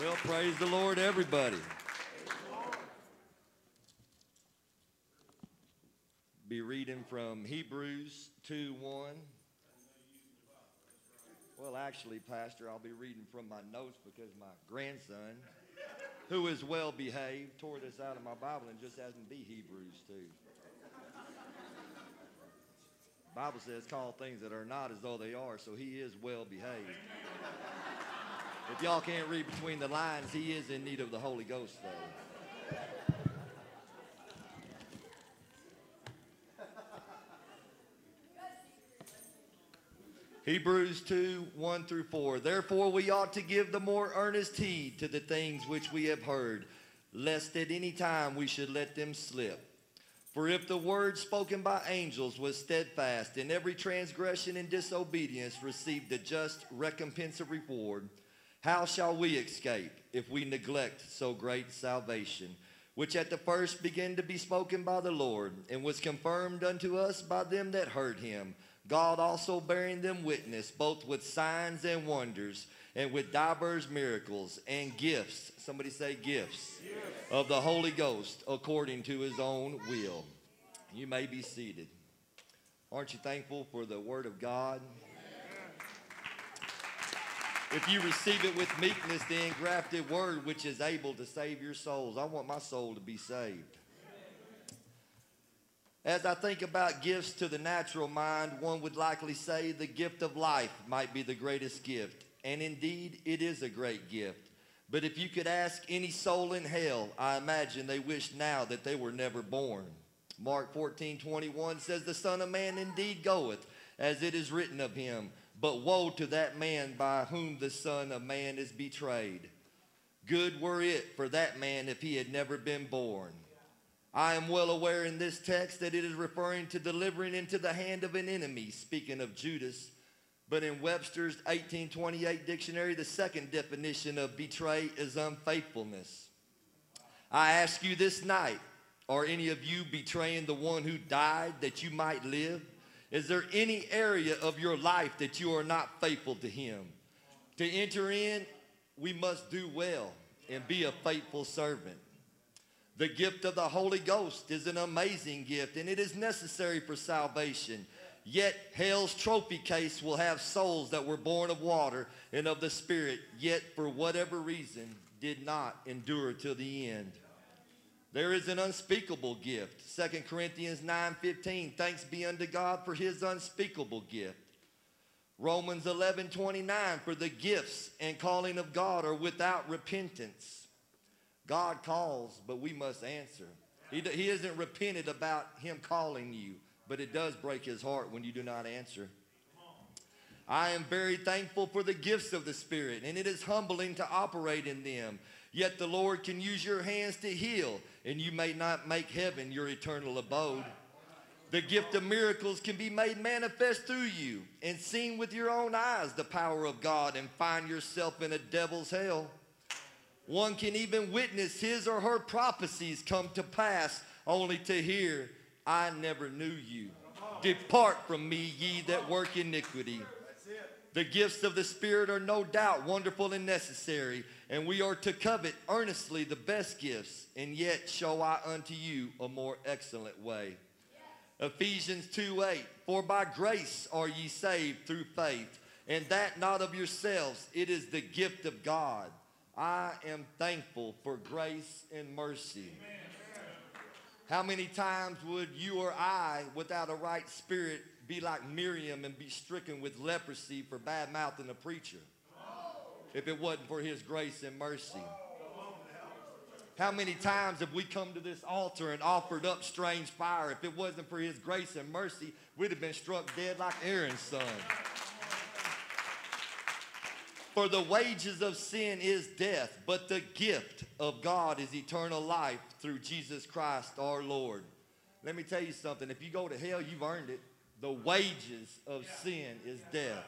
Well, praise the Lord, everybody. Be reading from Hebrews 2 1. Well, actually, Pastor, I'll be reading from my notes because my grandson, who is well behaved, tore this out of my Bible and just hasn't be Hebrews 2. Bible says, call things that are not as though they are, so he is well behaved. If y'all can't read between the lines, he is in need of the Holy Ghost, though. Hebrews 2 1 through 4. Therefore, we ought to give the more earnest heed to the things which we have heard, lest at any time we should let them slip. For if the word spoken by angels was steadfast, and every transgression and disobedience received a just recompense of reward, how shall we escape if we neglect so great salvation, which at the first began to be spoken by the Lord, and was confirmed unto us by them that heard him? God also bearing them witness, both with signs and wonders, and with divers miracles and gifts. Somebody say gifts of the Holy Ghost according to his own will. You may be seated. Aren't you thankful for the word of God? If you receive it with meekness, the engrafted word which is able to save your souls. I want my soul to be saved. As I think about gifts to the natural mind, one would likely say the gift of life might be the greatest gift. And indeed, it is a great gift. But if you could ask any soul in hell, I imagine they wish now that they were never born. Mark 14, 21 says, The Son of Man indeed goeth, as it is written of him. But woe to that man by whom the Son of Man is betrayed. Good were it for that man if he had never been born. I am well aware in this text that it is referring to delivering into the hand of an enemy, speaking of Judas. But in Webster's 1828 dictionary, the second definition of betray is unfaithfulness. I ask you this night, are any of you betraying the one who died that you might live? Is there any area of your life that you are not faithful to him? To enter in, we must do well and be a faithful servant. The gift of the Holy Ghost is an amazing gift and it is necessary for salvation. Yet hell's trophy case will have souls that were born of water and of the Spirit, yet for whatever reason did not endure till the end. There is an unspeakable gift. 2 Corinthians 9:15. Thanks be unto God for his unspeakable gift. Romans 11:29 for the gifts and calling of God are without repentance. God calls, but we must answer. He, he isn't repented about him calling you, but it does break his heart when you do not answer. I am very thankful for the gifts of the Spirit, and it is humbling to operate in them. Yet the Lord can use your hands to heal, and you may not make heaven your eternal abode. The gift of miracles can be made manifest through you and seen with your own eyes the power of God and find yourself in a devil's hell. One can even witness his or her prophecies come to pass only to hear, I never knew you. Depart from me, ye that work iniquity. The gifts of the Spirit are no doubt wonderful and necessary, and we are to covet earnestly the best gifts, and yet show I unto you a more excellent way. Ephesians 2 8, for by grace are ye saved through faith, and that not of yourselves, it is the gift of God I am thankful for grace and mercy. How many times would you or I, without a right spirit, be like Miriam and be stricken with leprosy for bad mouthing a preacher? If it wasn't for his grace and mercy. How many times have we come to this altar and offered up strange fire? If it wasn't for his grace and mercy, we'd have been struck dead like Aaron's son. For the wages of sin is death, but the gift of God is eternal life through Jesus Christ our Lord. Let me tell you something. If you go to hell, you've earned it. The wages of sin is death.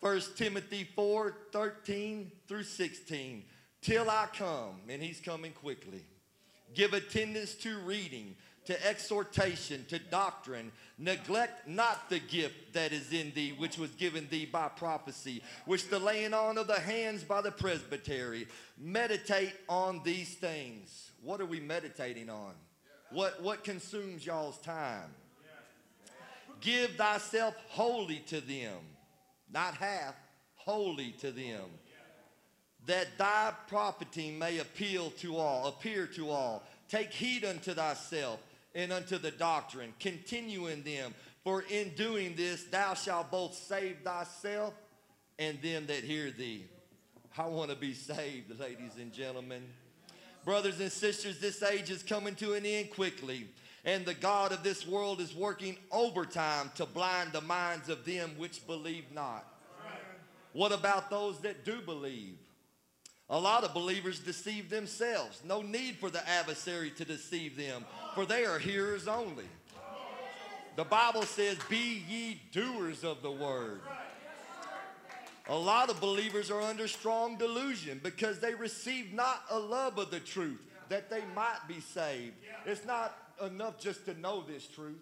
1 Timothy 4 13 through 16. Till I come, and he's coming quickly. Give attendance to reading, to exhortation, to doctrine. Neglect not the gift that is in thee, which was given thee by prophecy, which the laying on of the hands by the presbytery. Meditate on these things. What are we meditating on? What, what consumes y'all's time? Give thyself wholly to them, not half, wholly to them that thy property may appeal to all, appear to all. Take heed unto thyself and unto the doctrine. Continue in them, for in doing this thou shalt both save thyself and them that hear thee. I want to be saved, ladies and gentlemen. Brothers and sisters, this age is coming to an end quickly, and the God of this world is working overtime to blind the minds of them which believe not. What about those that do believe? A lot of believers deceive themselves. No need for the adversary to deceive them, for they are hearers only. The Bible says, Be ye doers of the word. A lot of believers are under strong delusion because they receive not a love of the truth that they might be saved. It's not enough just to know this truth.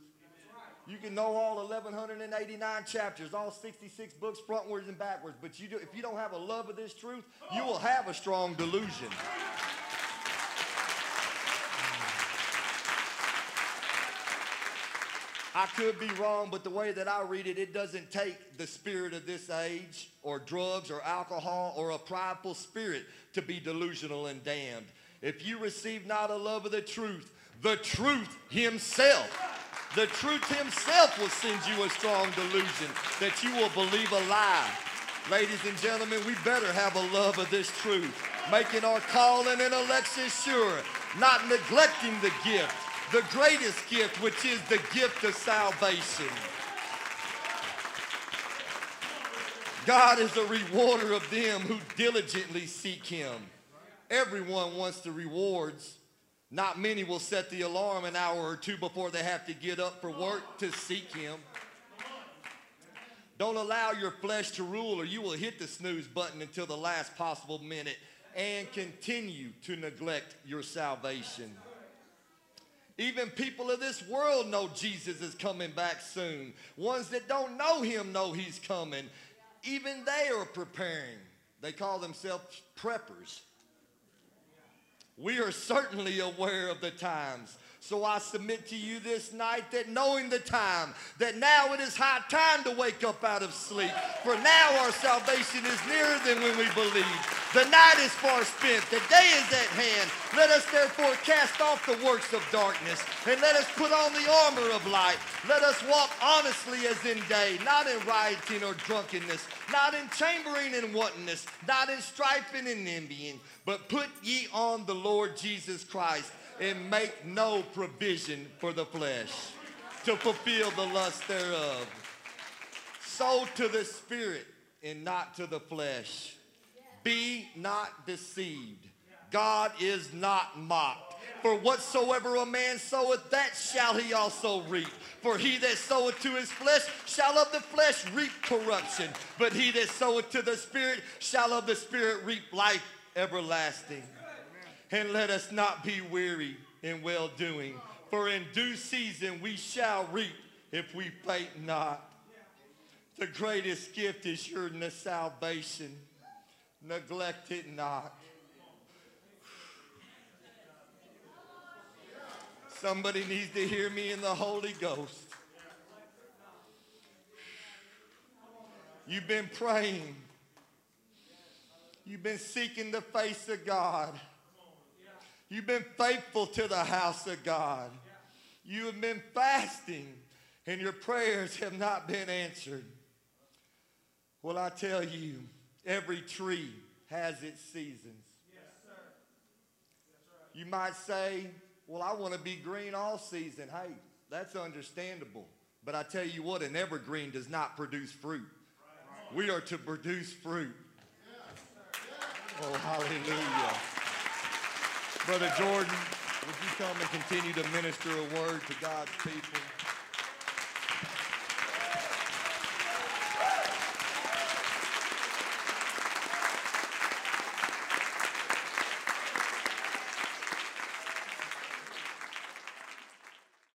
You can know all 1,189 chapters, all 66 books, frontwards and backwards, but you do, if you don't have a love of this truth, you will have a strong delusion. I could be wrong, but the way that I read it, it doesn't take the spirit of this age or drugs or alcohol or a prideful spirit to be delusional and damned. If you receive not a love of the truth, the truth himself the truth himself will send you a strong delusion that you will believe a lie. Ladies and gentlemen, we better have a love of this truth, making our calling and election sure, not neglecting the gift, the greatest gift, which is the gift of salvation. God is a rewarder of them who diligently seek him. Everyone wants the rewards not many will set the alarm an hour or two before they have to get up for work to seek Him. Don't allow your flesh to rule, or you will hit the snooze button until the last possible minute and continue to neglect your salvation. Even people of this world know Jesus is coming back soon. Ones that don't know him know he's coming. Even they are preparing. They call themselves preppers. We are certainly aware of the times. So I submit to you this night that knowing the time, that now it is high time to wake up out of sleep. For now our salvation is nearer than when we believed. The night is far spent, the day is at hand. Let us therefore cast off the works of darkness and let us put on the armor of light. Let us walk honestly as in day, not in rioting or drunkenness, not in chambering and wantonness, not in strifing and envying, but put ye on the Lord Jesus Christ and make no provision for the flesh to fulfill the lust thereof. Sow to the spirit and not to the flesh. Be not deceived. God is not mocked. For whatsoever a man soweth, that shall he also reap. For he that soweth to his flesh shall of the flesh reap corruption. But he that soweth to the Spirit shall of the Spirit reap life everlasting. And let us not be weary in well doing, for in due season we shall reap if we faint not. The greatest gift is your salvation. Neglect it not. Somebody needs to hear me in the Holy Ghost. You've been praying. You've been seeking the face of God. You've been faithful to the house of God. You have been fasting and your prayers have not been answered. Well, I tell you, every tree has its seasons. Yes, sir. Right. You might say, well, I want to be green all season. Hey, that's understandable. But I tell you what, an evergreen does not produce fruit. Right. We are to produce fruit. Yes, oh, hallelujah. Brother Jordan, would you come and continue to minister a word to God's people?